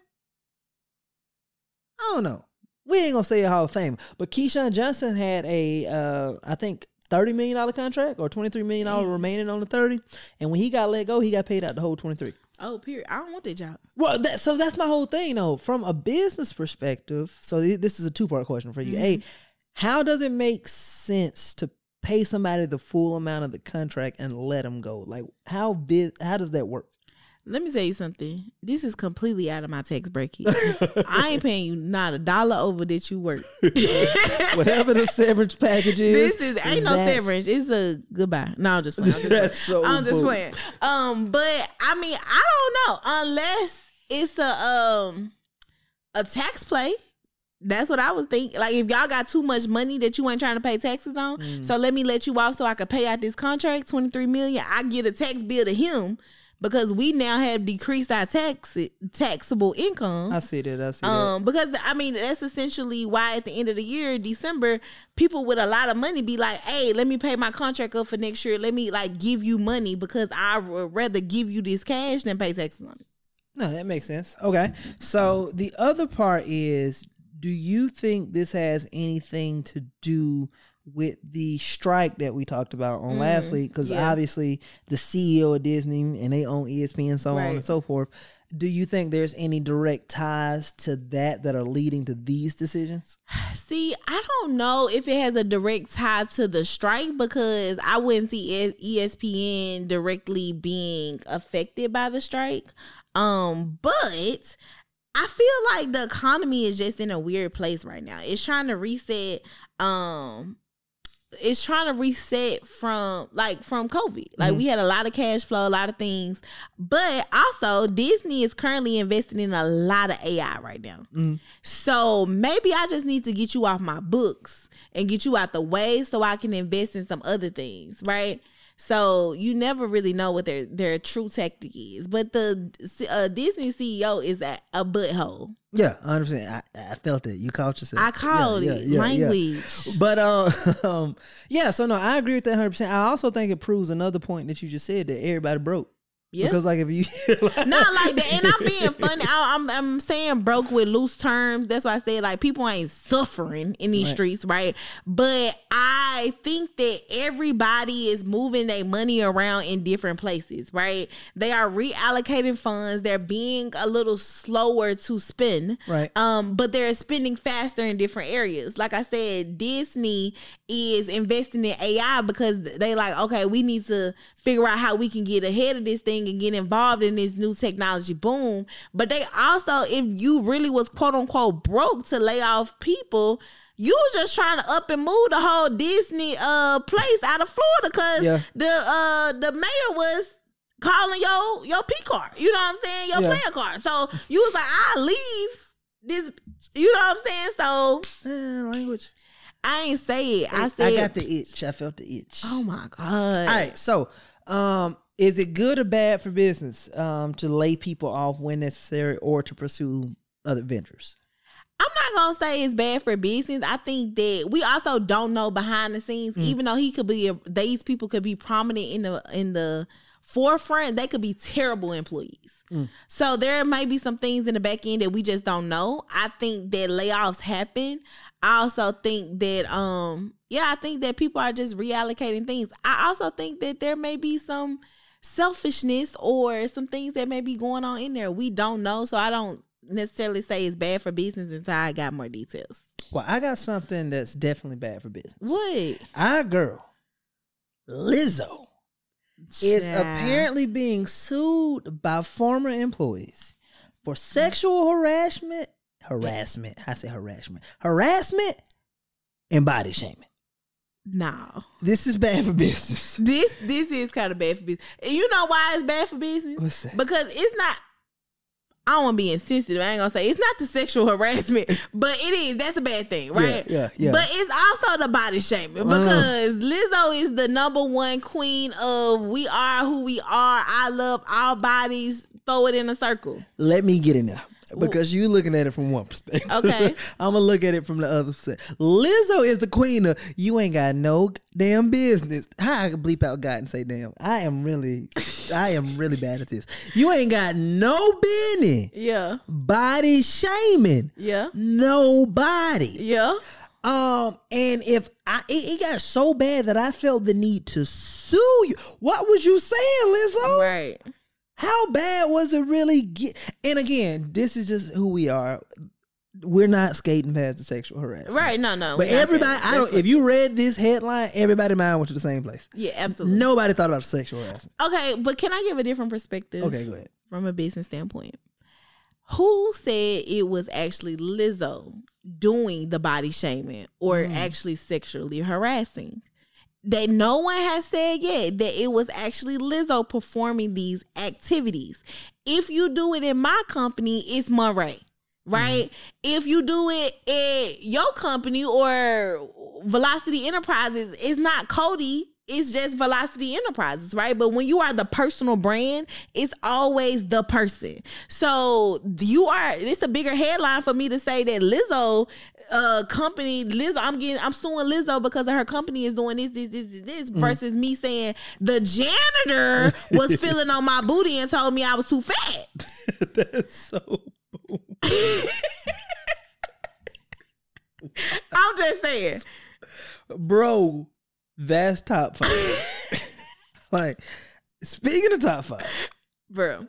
I don't know. We ain't gonna say a Hall of Fame, but Keyshawn Johnson had a uh I think thirty million dollar contract or twenty three million dollar mm-hmm. remaining on the thirty. And when he got let go, he got paid out the whole twenty three. Oh, period. I don't want that job. Well, that, so that's my whole thing, though. From a business perspective, so th- this is a two part question for you. A, mm-hmm. how does it make sense to pay somebody the full amount of the contract and let them go? Like, how big? How does that work? Let me tell you something. This is completely out of my tax bracket. I ain't paying you not a dollar over that you work. Whatever the severance package is, this is ain't no severance. It's a goodbye. No, I'm just playing. I'm just That's so. playing. I'm just playing. Um, but I mean, I don't know unless it's a um a tax play. That's what I was thinking. Like if y'all got too much money that you ain't trying to pay taxes on, Mm. so let me let you off so I could pay out this contract, twenty three million. I get a tax bill to him because we now have decreased our tax taxable income. I see that. I see that. Um, because I mean that's essentially why at the end of the year, December, people with a lot of money be like, "Hey, let me pay my contract up for next year. Let me like give you money because I would rather give you this cash than pay taxes on it." No, that makes sense. Okay. So the other part is do you think this has anything to do with the strike that we talked about on last week? Because yeah. obviously the CEO of Disney and they own ESPN and so on and so forth. Do you think there's any direct ties to that that are leading to these decisions? See, I don't know if it has a direct tie to the strike because I wouldn't see ESPN directly being affected by the strike. Um, but I feel like the economy is just in a weird place right now. It's trying to reset. Um, it's trying to reset from like from COVID. Like mm-hmm. we had a lot of cash flow, a lot of things, but also Disney is currently investing in a lot of AI right now. Mm-hmm. So maybe I just need to get you off my books and get you out the way so I can invest in some other things, right? So you never really know what their their true tactic is. But the uh, Disney CEO is a, a butthole. Yeah, I understand. I, I felt it. You caught yourself. I called Yeah, it yeah, yeah, language. But uh, um, yeah. So no, I agree with that hundred percent. I also think it proves another point that you just said that everybody broke. Yeah. Because like if you Not like that, and I'm being funny. I, I'm I'm saying broke with loose terms. That's why I said like people ain't suffering in these Right. streets, right? But I think that everybody is moving their money around in different places, right? They are reallocating funds. They're being a little slower to spend, Right. Um, but they're spending faster in different areas. Like I said, Disney is investing in AI because they like, okay, we need to figure out how we can get ahead of this thing and get involved in this new technology boom. But they also, if you really was quote unquote broke to lay off people, you was just trying to up and move the whole Disney uh place out of Florida because Yeah. the uh the mayor was calling your your P card. You know what I'm saying? Your Yeah. player card. So you was like, I leave this. You know what I'm saying? So Eh, language. I ain't say it. I said, I got the itch. I felt the itch. Oh my god! All right. So, um, is it good or bad for business um to lay people off when necessary or to pursue other ventures? I'm not gonna say it's bad for business. I think that we also don't know behind the scenes, even though he could be, a, these people could be prominent in the in the forefront, they could be terrible employees. So there might be some things in the back end that we just don't know. I think that layoffs happen. I also think that um yeah, I think that people are just reallocating things. I also think that there may be some selfishness or some things that may be going on in there. We don't know, so I don't necessarily say it's bad for business until I got more details. Well, I got something that's definitely bad for business. What? Our girl, Lizzo, is apparently being sued by former employees for sexual harassment, harassment, I say harassment, harassment, and body shaming. No. This is bad for business. This this is kind of bad for business. And you know why it's bad for business? What's that? Because it's not. I don't want to be insensitive. I ain't gonna say it's not the sexual harassment, but it is. That's a bad thing, right? yeah, yeah. But it's also the body shaming uh-huh. because Lizzo is the number one queen of we are who we are. I love our bodies. Throw it in a circle. Let me get in there because you looking at it from one perspective. Okay. I'm gonna look at it from the other side. Lizzo is the queen of you ain't got no damn business. How I can bleep out God and say damn. I am really, I am really bad at this. You ain't got no business. Yeah. Body shaming. Yeah. Nobody. Yeah. Um, and if I it, it got so bad that I felt the need to sue you. What was you saying, Lizzo? Right. How bad was it really? Get? And again, this is just who we are. We're not skating past the sexual harassment, Right. No. No. But everybody, I don't. If you read this headline, everybody mind went to the same place. yeah, absolutely. Nobody thought about sexual harassment. Okay, but can I give a different perspective? Okay, go ahead. from a business standpoint. Who said it was actually Lizzo doing the body shaming or Mm. actually sexually harassing? That no one has said yet that it was actually Lizzo performing these activities. If you do it in my company, it's Monrae, mm-hmm. right? If you do it at your company or Velocity Enterprises, it's not Kody. It's just Velocity Enterprises, right? But when you are the personal brand, it's always the person. So you are. It's a bigger headline for me to say that Lizzo, uh, company Lizzo, I'm getting, I'm suing Lizzo because of her company is doing this, this, this, this, this versus me saying the janitor was feeling on my booty and told me I was too fat. That's so. I'm just saying. Bro, that's top five. like, speaking of top five, Bro.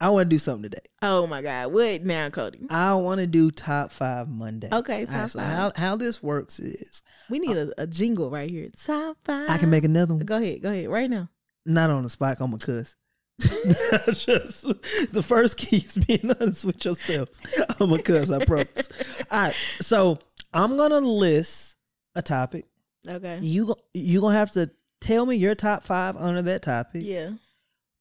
I want to do something today. Oh my God. What now, Kody? I want to do top five Monday. Okay, top so five. how how this works is We need a, a jingle right here. Top five. I can make another one. Go ahead. Go ahead. Right now. Not on the spot. I'm a cuss. Just the first key is being honest with yourself. I'm a cuss. I promise. All right. So I'm gonna list a topic. Okay. You you gonna have to tell me your top five under that topic. Yeah.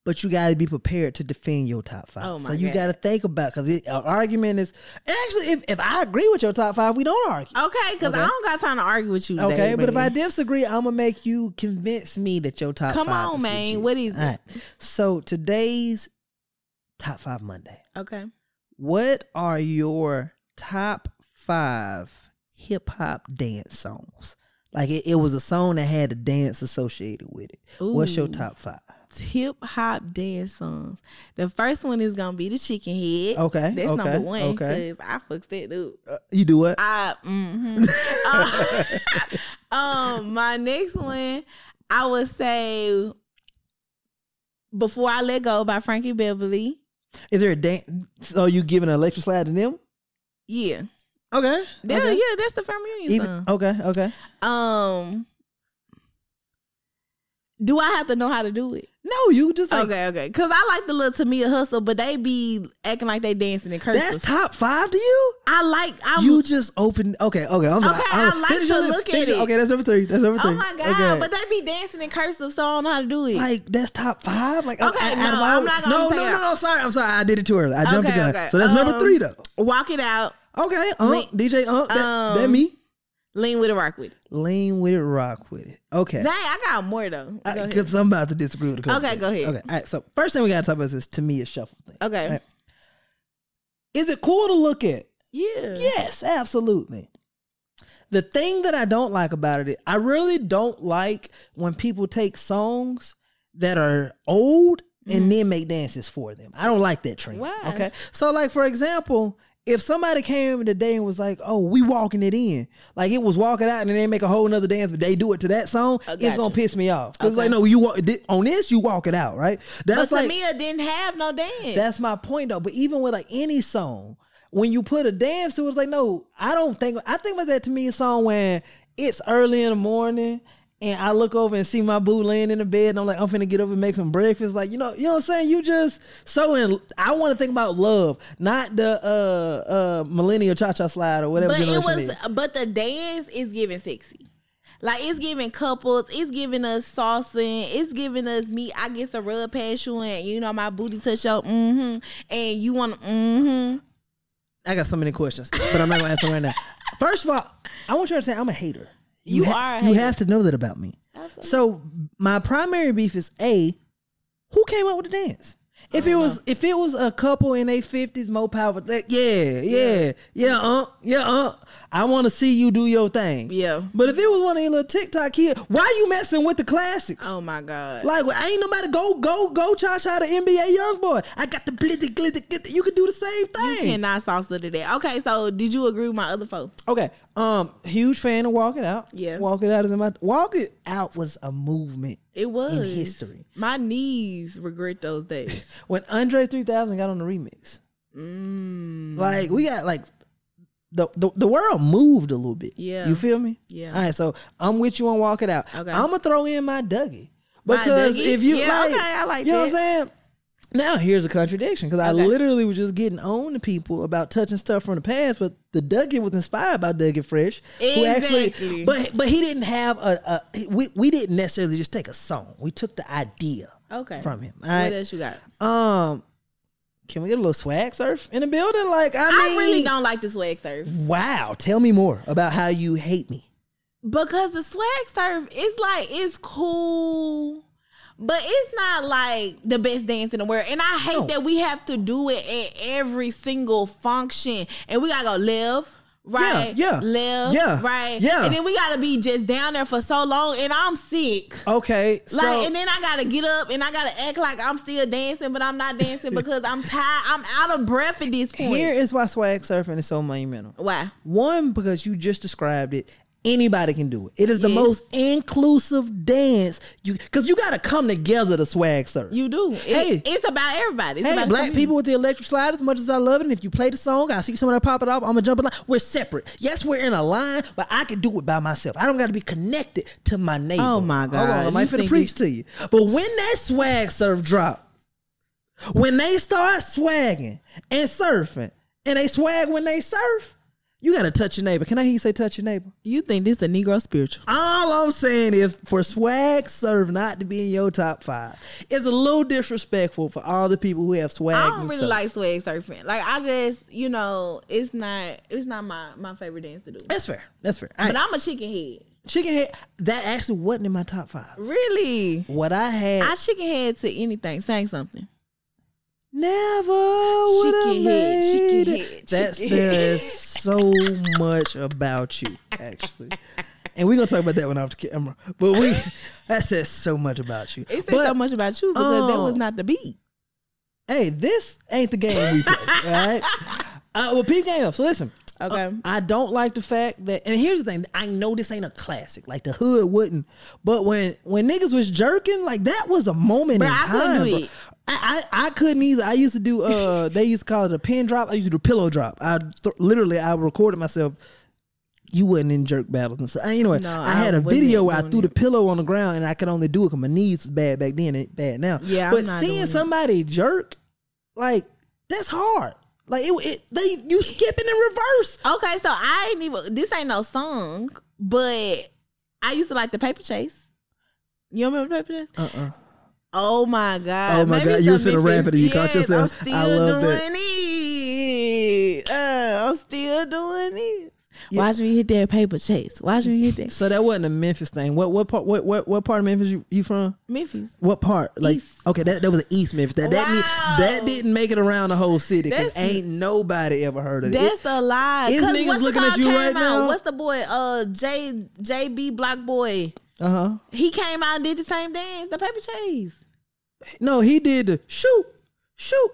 But you got to be prepared to defend your top five. Oh, my so you got to think about because an argument is actually if, if I agree with your top five, we don't argue. Okay, because Okay. I don't got time to argue with you. Today, Okay, but if I disagree, I'm gonna make you convince me that your top Come on, man. legit. What is it? All right. So today's top five Monday. okay, What are your top five hip hop dance songs? Like it, it was a song that had a dance associated with it. What's your top five? hip hop dance songs. The first one is gonna be the Chicken Head. Okay, that's okay, number one okay. because I fucks that dude. Uh, you do what? I mm-hmm. uh, um my next one I would say before I let go by Frankie Beverly. Is there a dance? So you giving an electric slide to them? Yeah, Okay. yeah, okay. yeah. That's the family reunion Even song. okay, okay. Um, do I have to know how to do it? No, you just like okay, okay. Cause I like the little Tamia hustle, but they be acting like they dancing in cursive. that's top five to you. I like. I'm. you just opened. Okay, okay. I'm sorry. Okay, I'm- I like finish to look at it. Okay, that's number three. That's number three. oh my god! Okay. But they be dancing in cursive, so I don't know how to do it. like that's top five. Like Okay, out no, I'm not gonna No, no, no, no. Sorry, I'm sorry. I did it too early. I jumped Okay, the gun. okay. So that's number Um, three though. Walk it out. Okay, uh, DJ, uh, that, that um, me. Lean with it, rock with it. Lean with it, rock with it. Okay. Dang, I got more though. Because I'm about to disagree with the Okay, go ahead. Okay, all right. So first thing we got to talk about is this Tamia shuffle thing. Okay. Right. Is it cool to look at? Yeah. Yes, absolutely. The thing that I don't like about it, I really don't like when people take songs that are old and then make dances for them. I don't like that trend. Why? Okay. So like for example, if somebody came in today and was like, "Oh, we walking it in," like it was walking out, and then they make a whole nother dance, but they do it to that song, I it's gonna piss me off. Cause like, Okay. no, you walk on this, you walk it out, right? That's but like Tamia didn't have no dance. that's my point though. But even with like any song, when you put a dance to it, it's like, no, I don't think I think about that to me a song when it's early in the morning and I look over and see my boo laying in the bed and I'm like, I'm finna get up and make some breakfast. Like, you know, you know what I'm saying? You just so in I want to think about love, not the uh uh millennial cha cha slide or whatever but it was is. but the dance is giving sexy. Like it's giving couples, it's giving us saucing, it's giving us me. I get to rub past you and you know my booty touch your mm-hmm. And you want mm-hmm. I got so many questions, but I'm not gonna answer them right now. First of all, I want you to understand I'm a hater. You ha- are You have to know that about me. So my primary beef is a who came up with the dance. If it was if it was a couple in their fifties, more power. Like, yeah, yeah, yeah, uh, yeah, uh. I want to see you do your thing. Yeah. But if it was one of your little TikTok kids, why you messing with the classics? Oh my God. Like, well, ain't nobody go go go cha cha the NBA YoungBoy. I got the blitzy glitzy glitzy. You could do the same thing. you cannot salsa to that. Okay, so did you agree with my other foe? Okay. Um, huge fan of Walk It Out. Yeah. Walk It Out is in my Walk It Out was a movement. It was In history. My knees regret those days. When Andre 3000 got on the remix. mm. Like we got like the, the the world moved a little bit. Yeah. You feel me? Yeah. All right, so I'm with you on Walk It Out. Okay. I'm gonna throw in my Dougie. My Because Dougie? if you Yeah, like, okay, I like you know what I'm saying? Now here's a contradiction because I literally was just getting on to people about touching stuff from the past, but the Dougie was inspired by Dougie Fresh, who actually, Exactly. but but he didn't have a, a we we didn't necessarily just take a song. We took the idea Okay. from him. All What right. else you got? Um, can we get a little swag surf in the building? Like I mean, I really don't like the swag surf Wow, tell me more about how you hate me. because the swag surf is like it's cool, but it's not like the best dance in the world. And I hate No. that we have to do it at every single function, and we gotta go live. Right, yeah, live, yeah, right, yeah. and then we gotta be just down there for so long, and I'm sick. Okay, so Like, and then I gotta get up and I gotta act like I'm still dancing, but I'm not dancing because I'm tired. I'm out of breath at this point. here is why swag surfing is so monumental. Why? One, because you just described it. Anybody can do it. It is the Yes. most inclusive dance. You because you got to come together to swag surf. You do. It- Hey. it's about everybody. It's Hey, about black people with the electric slide, as much as I love it, and if you play the song, I see someone pop it off, I'm gonna jump in line. We're separate. Yes, we're in a line, but I can do it by myself. I don't gotta be connected to my neighbor. Oh, my Hold on, I God. might finna preach to you. But when that swag surf drop, when they start swagging and surfing, and they swag when they surf, you gotta touch your neighbor. Can I hear you say touch your neighbor? You think this is a Negro spiritual? All I'm saying is for swag surf not to be in your top five, it's a little disrespectful for all the people who have swag. I don't and really surf. like swag surfing. Like I just, you know, it's not it's not my my favorite dance to do. That's fair. That's fair. All But right. I'm a chicken head. Chicken head that actually wasn't in my top five. Really? What I had I chicken head to anything. Saying something. never would have Chicken head, made chicken it. head, That says so much about you, actually. And we're gonna talk about that one off the camera. But we that says so much about you. It says But, so much about you because that Oh. was not the beat. Hey, this ain't the game we play. all right. Uh, well, peep game. So listen. Okay. Uh, I don't like the fact that, and here's the thing: I know this ain't a classic, like the hood wouldn't. But when when niggas was jerking, like that was a moment Bruh, in I couldn't time. do it. I, I I couldn't either. I used to do. uh They used to call it a pin drop. I used to do pillow drop. I th- literally I recorded myself. You wasn't in jerk battles and so Anyway, No, I I had a video where I threw the pillow on the ground and I could only do it because my knees was bad back then and bad now. Yeah, but seeing it. somebody jerk, like that's hard. Like it, it they you skipping in reverse. Okay, so I ain't even this ain't no song, but I used to like the paper chase. You remember paper chase? Uh uh Oh my god! Oh my Maybe God, you finna rap it and you caught yourself. I'm I still love that. doing it. Uh, I'm still doing it. Yeah. Watch me hit that paper chase. Watch me hit that So that wasn't a Memphis thing. What what part what what, what part of Memphis you, you from? Memphis. What part? Like East. okay, that, that was East Memphis. That that, Wow. mean, that didn't make it around the whole city because That's- ain't nobody ever heard of it. That's a lie. is niggas looking at you right out? now? What's the boy? Uh, J JB Block Boy. Uh huh. He came out and did the same dance, the paper chase. No, he did the shoot, shoot,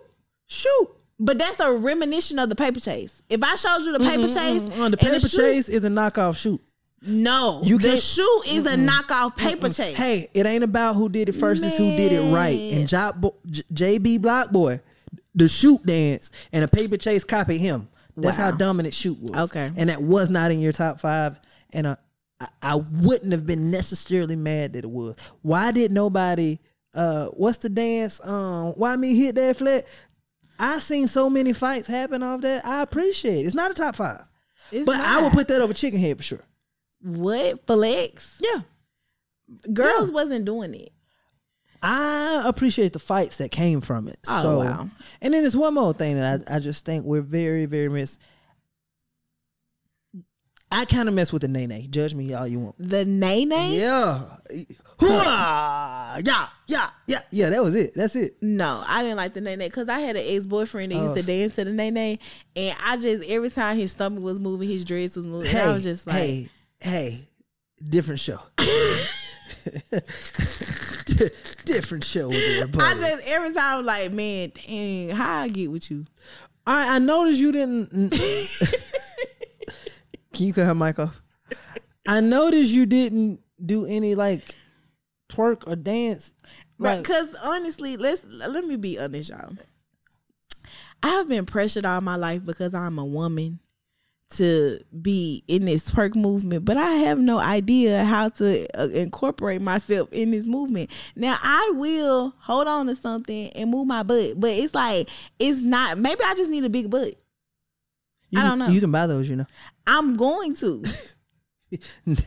shoot. But that's a reminiscent of the paper chase. If I showed you the paper chase, Uh, the and paper shoot- chase is a knockoff shoot. no, You the shoot is a knockoff paper chase. Hey, it ain't about who did it first; it's who did it right. And Job J- JB Block Boy, the shoot dance and a paper chase copied him. That's how Wow. dominant shoot was. Okay. and that was not in your top five. And uh, I, I wouldn't have been necessarily mad that it was. Why did nobody? Uh, what's the dance? Um, why me hit that flat? I seen so many fights happen off that. I appreciate it. It's not a top five, It's but I would put that over Chicken Head for sure. what flex. Yeah. Girls wasn't doing it. I appreciate the fights that came from it. Oh, so, wow. and then there's one more thing that I, I just think we're very, very miss. I kind of mess with the Nae Nae. Judge me all you want. The Nae Nae. Yeah. Yeah, yeah, yeah, yeah. That was it. That's it. No, I didn't like the Nae Nae because I had an ex boyfriend that used Oh, to dance to the Nae Nae, and I just every time his stomach was moving, his dress was moving. Hey, I was just like, hey, hey, different show. different show. I just every time I'm like, man, dang, how I get with you? I, I noticed you didn't. Can you cut her mic off? I noticed you didn't do any like twerk or dance. Like, Because honestly, let's let me be honest, y'all. I have been pressured all my life because I'm a woman to be in this twerk movement, but I have no idea how to uh, incorporate myself in this movement. Now I will hold on to something and move my butt, but it's like it's not. Maybe I just need a big butt. you I don't know. You can buy those, you know. I'm going to.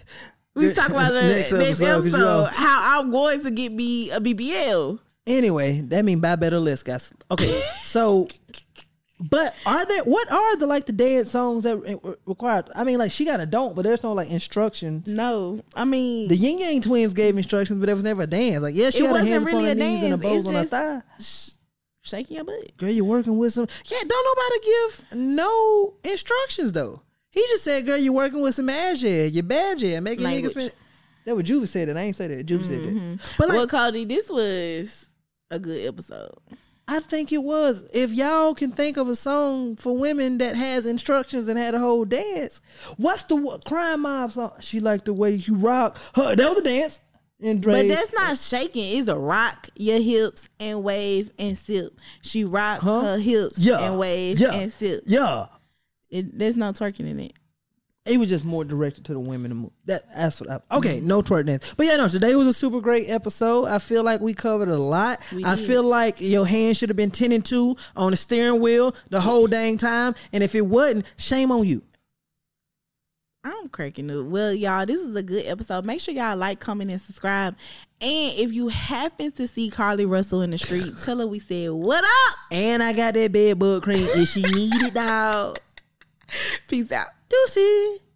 We talk about the Next next, episode, you episode know. how I'm going to get me a BBL. Anyway, that means buy better list, guys. Okay, so, but are there what are the like the dance songs that re- required? I mean, like she got a don't, but there's no like instructions. No, I mean The Ying Yang Twins gave instructions, but there was never a dance. Like, yeah, she had her wasn't hands really upon her a knees and a dance, bows on her thigh. sh- shaking your butt. Girl, you're working with some. Yeah, don't nobody give no instructions though. He just said, "Girl, you're working with some ass yeah, your bad yeah, making niggas." Language. Spend. That what Juve said it. I ain't say that. Juve said that. Mm-hmm. But like, well, Kody, this was a good episode. I think it was. If y'all can think of a song for women that has instructions and had a whole dance, what's the what, crime mob song? She liked the way you rock. Her, that was a dance. And Dre, But that's not shaking. It's a rock your hips and wave and sip. She rock Huh? her hips yeah, and wave yeah, and sip. Yeah, It, there's no twerking in it. it was just more directed to the women. That that's what. I, okay, no twerk dance. But yeah, no. Today was a super great episode. I feel like we covered a lot. We I did. feel like your hand should have been ten and two on the steering wheel the whole dang time. And if it wasn't, shame on you. I'm cracking up. Well, y'all, this is a good episode. Make sure y'all like, comment, and subscribe. And if you happen to see Carlee Russell in the street, tell her we said, What up? And I got that bed bug cream if she need it, dog. Peace out. Deuces.